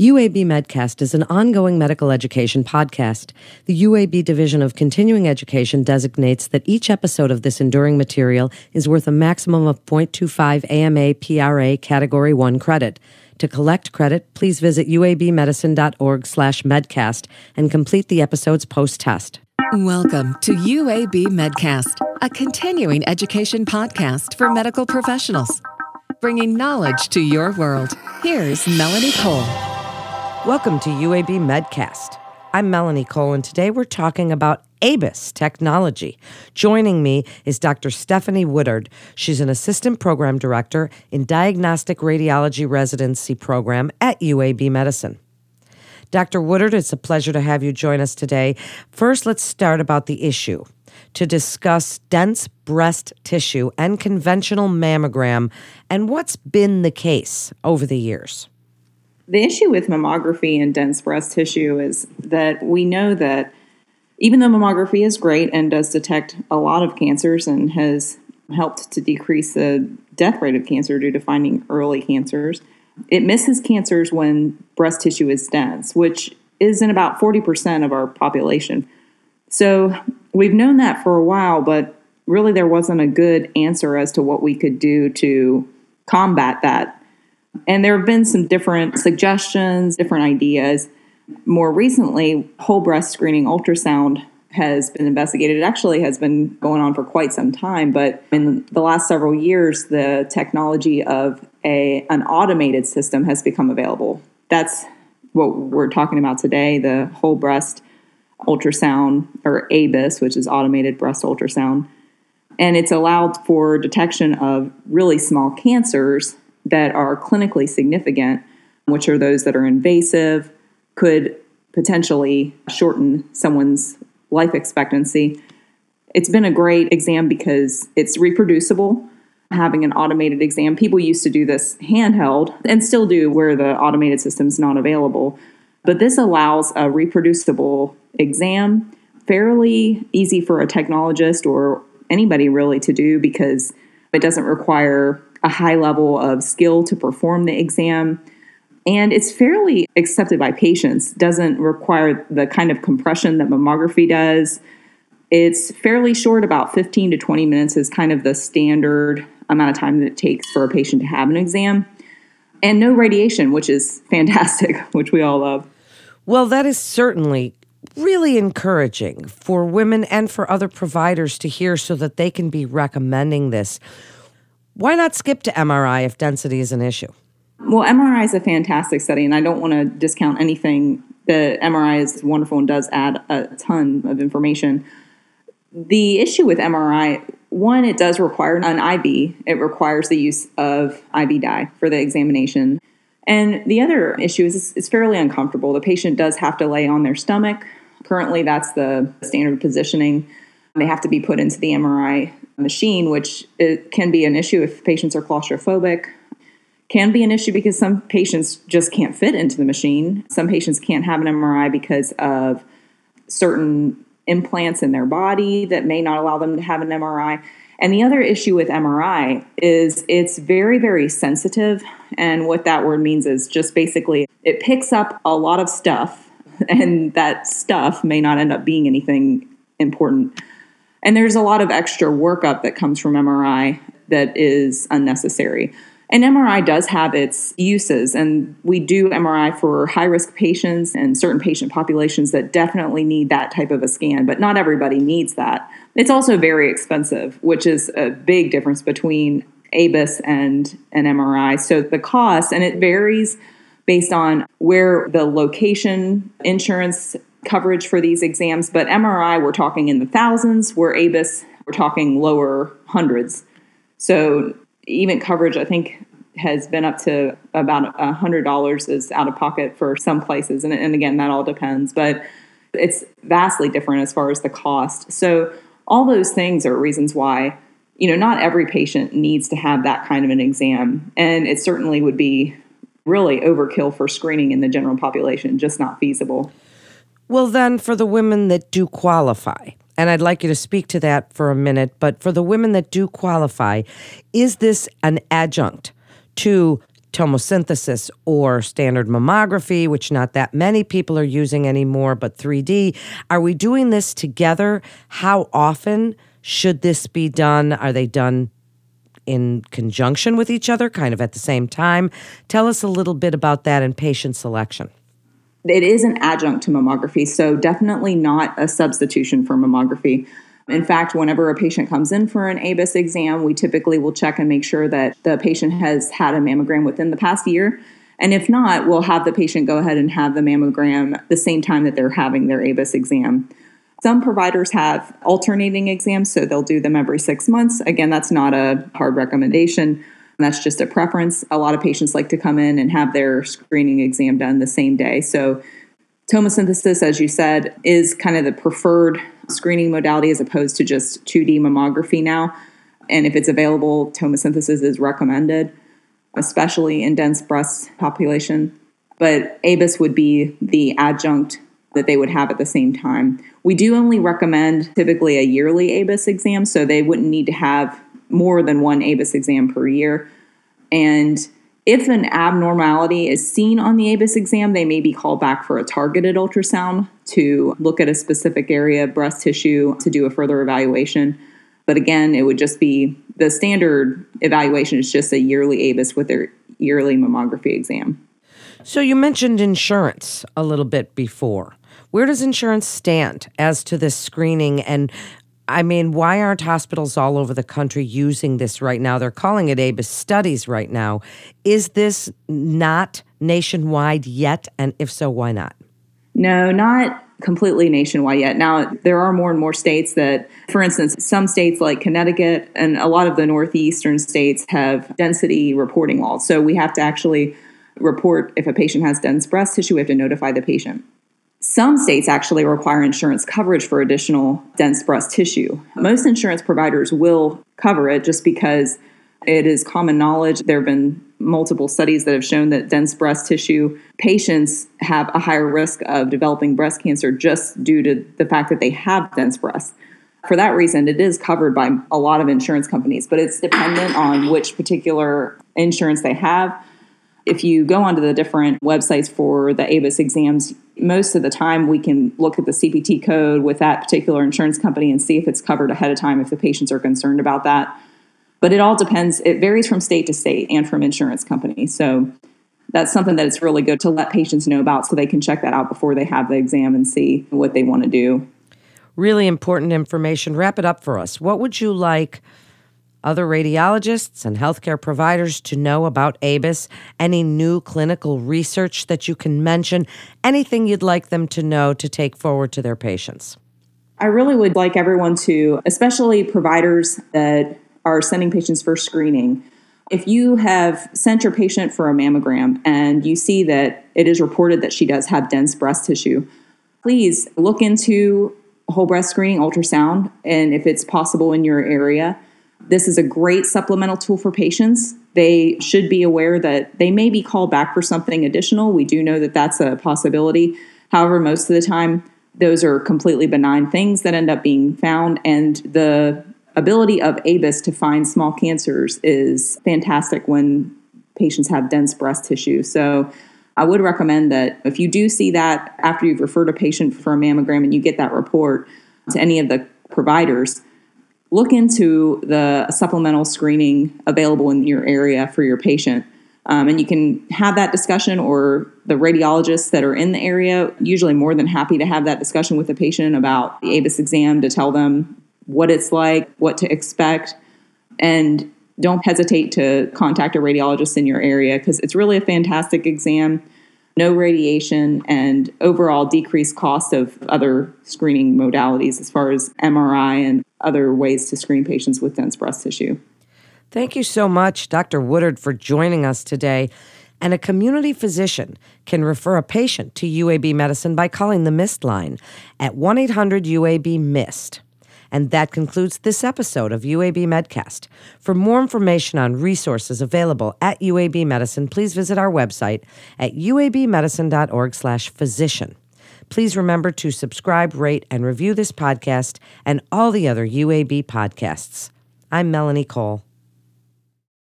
UAB Medcast is an ongoing medical education podcast. The UAB Division of Continuing Education designates that each episode of this enduring material is worth a maximum of 0.25 AMA PRA Category 1 credit. To collect credit, please visit uabmedicine.org slash medcast and complete the episode's post-test. Welcome to UAB Medcast, a continuing education podcast for medical professionals, bringing knowledge to your world. Here's Melanie Cole. Welcome to UAB Medcast. I'm Melanie Cole, and today we're talking about ABUS technology. Joining me is Dr. Stephanie Woodard. She's an assistant program director in Diagnostic Radiology Residency Program at UAB Medicine. Dr. Woodard, it's a pleasure to have you join us today. First, let's start about the issue to discuss dense breast tissue and conventional mammogram and what's been the case over the years. The issue with mammography and dense breast tissue is that we know that even though mammography is great and does detect a lot of cancers and has helped to decrease the death rate of cancer due to finding early cancers, it misses cancers when breast tissue is dense, which is in about 40% of our population. So we've known that for a while, but really there wasn't a good answer as to what we could do to combat that and there have been some different suggestions, different ideas. More recently, whole breast screening ultrasound has been investigated. It actually has been going on for quite some time, but in the last several years, the technology of a an automated system has become available. That's what we're talking about today, the whole breast ultrasound or ABUS, which is automated breast ultrasound. And it's allowed for detection of really small cancers that are clinically significant, which are those that are invasive, could potentially shorten someone's life expectancy. It's been a great exam because it's reproducible. Having an automated exam, people used to do this handheld and still do where the automated system is not available. But this allows a reproducible exam, fairly easy for a technologist or anybody really to do because it doesn't require a high level of skill to perform the exam. And it's fairly accepted by patients, doesn't require the kind of compression that mammography does. It's fairly short, about 15 to 20 minutes is kind of the standard amount of time that it takes for a patient to have an exam. And no radiation, which is fantastic, which we all love. Well, that is certainly really encouraging for women and for other providers to hear so that they can be recommending this. Why not skip to MRI if density is an issue? Well, MRI is a fantastic study, and I don't want to discount anything. The MRI is wonderful and does add a ton of information. The issue with MRI, one, it does require an IV. It requires the use of IV dye for the examination. And the other issue is it's fairly uncomfortable. The patient does have to lay on their stomach. Currently, that's the standard positioning. They have to be put into the MRI machine, which can be an issue if patients are claustrophobic. Can be an issue because some patients just can't fit into the machine. Some patients can't have an MRI because of certain implants in their body that may not allow them to have an MRI. And the other issue with MRI is it's very, very sensitive. And what that word means is just basically it picks up a lot of stuff, and that stuff may not end up being anything important. And there's a lot of extra workup that comes from MRI that is unnecessary. And MRI does have its uses, and we do MRI for high risk patients and certain patient populations that definitely need that type of a scan, but not everybody needs that. It's also very expensive, which is a big difference between ABUS and an MRI. So the cost, and it varies based on where the location insurance coverage for these exams, but MRI, we're talking in the thousands, where ABUS, we're talking lower hundreds. So even coverage, I think, has been up to about $100 is out of pocket for some places. And, and again, that all depends, but it's vastly different as far as the cost. So all those things are reasons why you know not every patient needs to have that kind of an exam and it certainly would be really overkill for screening in the general population just not feasible well, then, for the women that do qualify, and I'd like you to speak to that for a minute, but for the women that do qualify, is this an adjunct to tomosynthesis or standard mammography, which not that many people are using anymore, but 3D. Are we doing this together? How often should this be done? Are they done in conjunction with each other, kind of at the same time? Tell us a little bit about that and patient selection. It is an adjunct to mammography, so definitely not a substitution for mammography. In fact, whenever a patient comes in for an ABUS exam, we typically will check and make sure that the patient has had a mammogram within the past year. And if not, we'll have the patient go ahead and have the mammogram the same time that they're having their ABUS exam. Some providers have alternating exams, so they'll do them every six months. Again, that's not a hard recommendation. That's just a preference. A lot of patients like to come in and have their screening exam done the same day. So, tomosynthesis, as you said, is kind of the preferred screening modality as opposed to just 2D mammography now. And if it's available, tomosynthesis is recommended, especially in dense breast population. But ABUS would be the adjunct that they would have at the same time. We do only recommend typically a yearly ABUS exam, so they wouldn't need to have more than one ABUS exam per year. And if an abnormality is seen on the ABUS exam, they may be called back for a targeted ultrasound to look at a specific area of breast tissue to do a further evaluation. But again, it would just be the standard evaluation is just a yearly ABUS with their yearly mammography exam. So you mentioned insurance a little bit before. Where does insurance stand as to this screening? And I mean, why aren't hospitals all over the country using this right now? They're calling it ABUS studies right now. Is this not nationwide yet? And if so, why not? No, not completely nationwide yet. Now, there are more and more states that, for instance, some states like Connecticut and a lot of the northeastern states have density reporting laws. So we have to actually report if a patient has dense breast tissue, we have to notify the patient. Some states actually require insurance coverage for additional dense breast tissue. Most insurance providers will cover it just because it is common knowledge. There have been multiple studies that have shown that dense breast tissue patients have a higher risk of developing breast cancer just due to the fact that they have dense breasts. For that reason, it is covered by a lot of insurance companies, but it's dependent on which particular insurance they have if you go onto the different websites for the ABUS exams, most of the time we can look at the CPT code with that particular insurance company and see if it's covered ahead of time if the patients are concerned about that. But it all depends, it varies from state to state and from insurance company. So that's something that it's really good to let patients know about so they can check that out before they have the exam and see what they want to do. Really important information. Wrap it up for us. What would you like? Other radiologists and healthcare providers to know about ABUS, any new clinical research that you can mention, anything you'd like them to know to take forward to their patients? I really would like everyone to, especially providers that are sending patients for screening, if you have sent your patient for a mammogram and you see that it is reported that she does have dense breast tissue, please look into whole breast screening ultrasound and if it's possible in your area this is a great supplemental tool for patients. They should be aware that they may be called back for something additional. We do know that that's a possibility. However, most of the time, those are completely benign things that end up being found. And the ability of ABUS to find small cancers is fantastic when patients have dense breast tissue. So I would recommend that if you do see that after you've referred a patient for a mammogram and you get that report to any of the providers, look into the supplemental screening available in your area for your patient. Um, and you can have that discussion, or the radiologists that are in the area, usually more than happy to have that discussion with the patient about the ABUS exam to tell them what it's like, what to expect, and don't hesitate to contact a radiologist in your area because it's really a fantastic exam no radiation, and overall decreased cost of other screening modalities as far as MRI and other ways to screen patients with dense breast tissue. Thank you so much, Dr. Woodard, for joining us today. And a community physician can refer a patient to UAB medicine by calling the MIST line at 1 800 UAB MIST. And that concludes this episode of UAB Medcast. For more information on resources available at UAB Medicine, please visit our website at uabmedicine.org/physician. Please remember to subscribe, rate, and review this podcast and all the other UAB podcasts. I'm Melanie Cole.